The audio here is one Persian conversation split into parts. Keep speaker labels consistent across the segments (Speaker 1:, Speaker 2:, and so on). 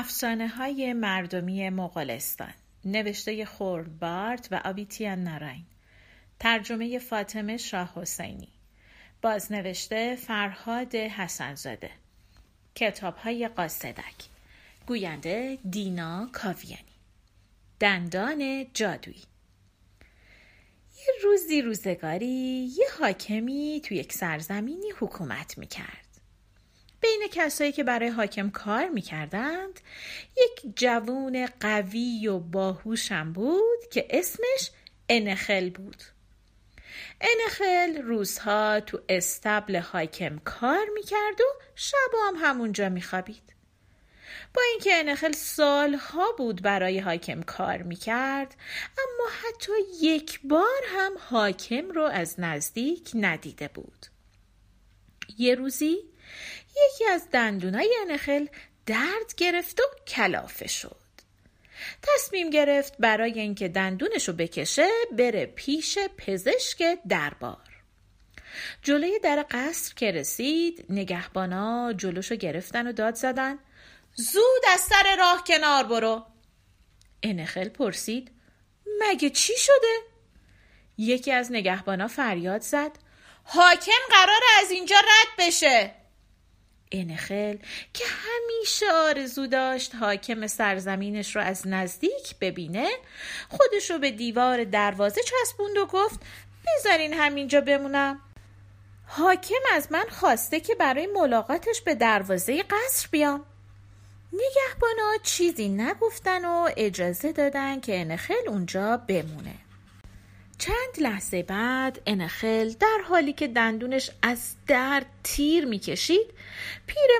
Speaker 1: افسانه های مردمی مغولستان نوشته خوربارد و آویتیان ناراین ترجمه فاطمه شاه حسینی بازنوشته فرهاد حسنزاده کتاب های قاصدک گوینده دینا کاویانی. دندان جادویی. یه روزی روزگاری یه حاکمی تو یک سرزمینی حکومت می‌کرد. بین کسایی که برای حاکم کار می‌کردند یک جوون قوی و باهوشم بود که اسمش انخل بود. انخل روزها تو استبل حاکم کار می‌کرد و شب هم همونجا میخوابید. با اینکه انخل سالها بود برای حاکم کار می‌کرد اما حتی یک بار هم حاکم رو از نزدیک ندیده بود. یه روزی یکی از دندونای انخل درد گرفت و کلافه شد. تصمیم گرفت برای اینکه دندونش رو بکشه بره پیش پزشک دربار. جلوی در قصر که رسید نگهبانا جلوشو گرفتن و داد زدن. زود از سر راه کنار برو. انخل پرسید مگه چی شده؟ یکی از نگهبانا فریاد زد. حاکم قرار از اینجا رد بشه. انخل که همیشه آرزو داشت حاکم سرزمینش رو از نزدیک ببینه خودش رو به دیوار دروازه چسبوند و گفت بذارین همینجا بمونم. حاکم از من خواسته که برای ملاقاتش به دروازه قصر بیام. نگهبانا چیزی نگفتن و اجازه دادن که انخل اونجا بمونه. چند لحظه بعد انخل در حالی که دندونش از درد تیر می‌کشید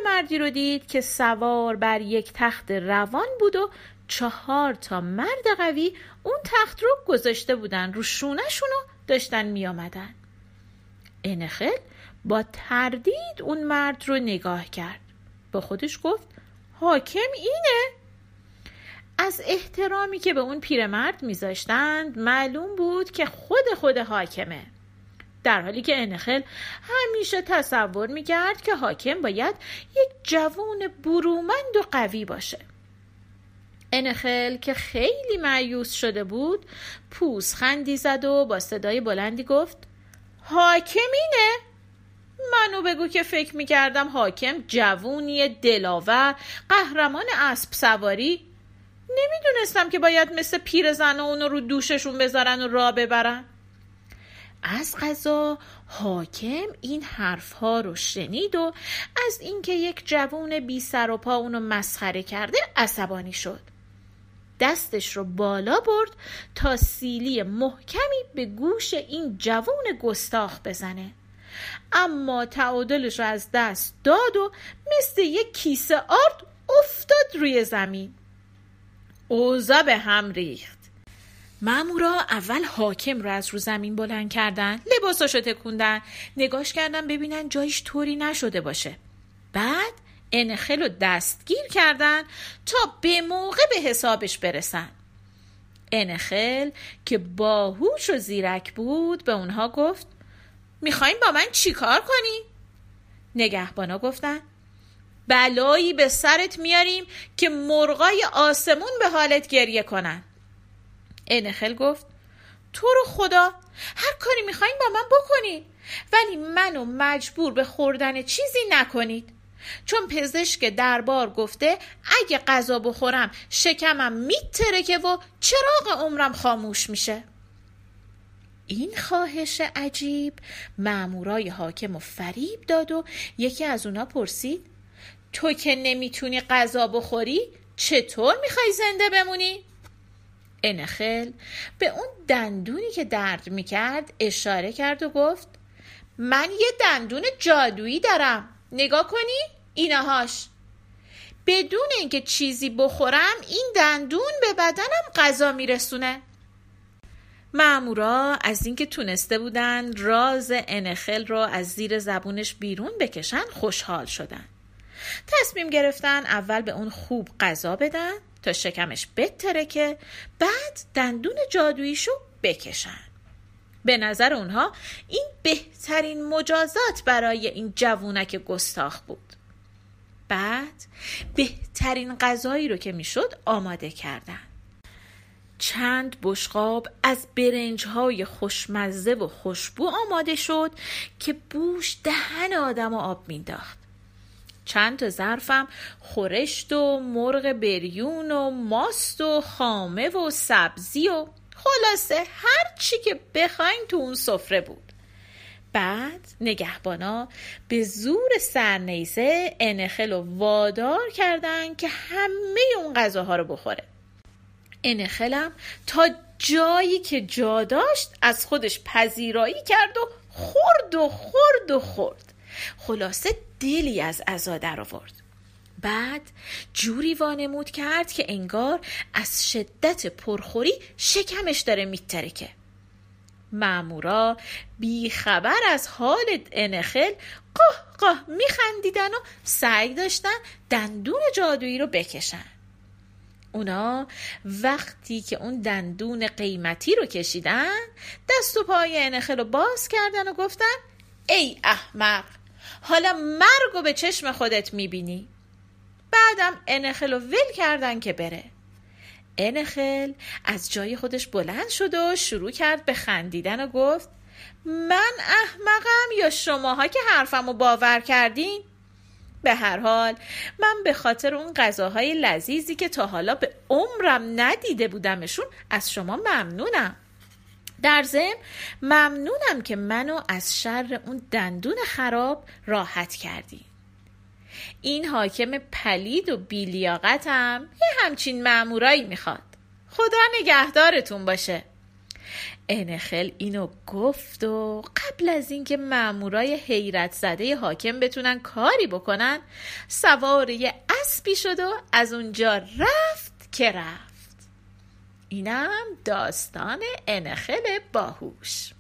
Speaker 1: مردی رو دید که سوار بر یک تخت روان بود و چهار تا مرد قوی اون تخت رو گذاشته بودن رو شونشون و داشتن میآمدن. انخل با تردید اون مرد رو نگاه کرد. با خودش گفت حاکم اینه؟ از احترامی که به اون پیرمرد میذاشتند معلوم بود که خود خود حاکمه. در حالی که انخل همیشه تصور می‌کرد که حاکم باید یک جوون برومند و قوی باشه. انخل که خیلی معیوس شده بود خندی زد و با صدای بلندی گفت حاکم اینه؟ منو بگو که فکر می‌کردم حاکم جوونی دلاور قهرمان اسب سواری نمی‌دونستم که باید مثل پیر زن اونو رو دوششون بذارن و راه ببرن. از غذا حاکم این حرفها رو شنید و از اینکه یک جوون بی سر و پا اونو مسخره کرده عصبانی شد. دستش رو بالا برد تا سیلی محکمی به گوش این جوون گستاخ بزنه. اما تعادلش رو از دست داد و مثل یک کیسه آرد افتاد روی زمین. اوزا به هم ریخت. مامورا اول حاکم رو از رو زمین بلند کردن لباساشو تکوندن نگاش کردن ببینن جایش طوری نشده باشه. بعد انخل رو دستگیر کردن تا به موقع به حسابش برسن. انخل که باهوش و زیرک بود به اونها گفت می‌خواین با من چیکار کنی؟ نگهبانا گفتن بلایی به سرت میاریم که مرغای آسمون به حالت گریه کنن. انخل گفت تو رو خدا هر کاری می‌خواین با من بکنید ولی منو مجبور به خوردن چیزی نکنید. چون پزشک دربار گفته اگه غذا بخورم شکمم میترکه و چراغ عمرم خاموش میشه. این خواهش عجیب مامورای حاکم و فریب داد و یکی از اونا پرسید تو که نمی‌تونی غذا بخوری چطور می‌خوای زنده بمونی؟ انخل به اون دندونی که درد می‌کرد اشاره کرد و گفت من یه دندون جادویی دارم نگاه کنی؟ اینهاش بدون اینکه چیزی بخورم این دندون به بدنم غذا میرسونه معمورا از اینکه تونسته بودن راز انخل رو از زیر زبونش بیرون بکشن خوشحال شدن تصمیم گرفتن اول به اون خوب غذا بدن تا شکمش بترکه بعد دندون جادوییشو بکشن. به نظر اونها این بهترین مجازات برای این جوونک گستاخ بود. بعد بهترین غذایی رو که می‌شد آماده کردن. چند بشقاب از برنج های خوشمزه و خوشبو آماده شد که بوش دهن آدم و آب مینداخت چند تا ظرفم خورشت و مرغ بریون و ماست و خامه و سبزی و خلاصه هر چی که بخواین تو اون سفره بود. بعد نگهبانا به زور سرنیزه انخل و وادار کردن که همه اون غذاها رو بخوره. انخلم تا جایی که جا داشت از خودش پذیرایی کرد و خورد و خورد و خورد. خلاصه دلی از عزا در آورد. بعد جوری وانمود کرد که انگار از شدت پرخوری شکمش داره میترکه. مامورا بیخبر از حال انخل قاه قاه میخندیدن و سعی داشتن دندون جادویی رو بکشن. اونا وقتی که اون دندون قیمتی رو کشیدن دست و پای انخل رو باز کردن و گفتن ای احمق! حالا مرگ به چشم خودت می‌بینی. بعدم انخل رو ول کردن که بره. انخل از جای خودش بلند شد و شروع کرد به خندیدن و گفت من احمقم یا شماها که حرفم رو باور کردین؟ به هر حال من به خاطر اون غذاهای لذیذی که تا حالا به عمرم ندیده بودمشون از شما ممنونم. در ضمن ممنونم که منو از شر اون دندون خراب راحت کردی. این حاکم پلید و بیلیاقتم یه همچین مامورایی می‌خواد. خدا نگهدارتون باشه. انخل اینو گفت و قبل از اینکه مامورای حیرت زده حاکم بتونن کاری بکنن سوار یه اسبی شد و از اونجا رفت که رفت. اینم داستان انخل باهوش.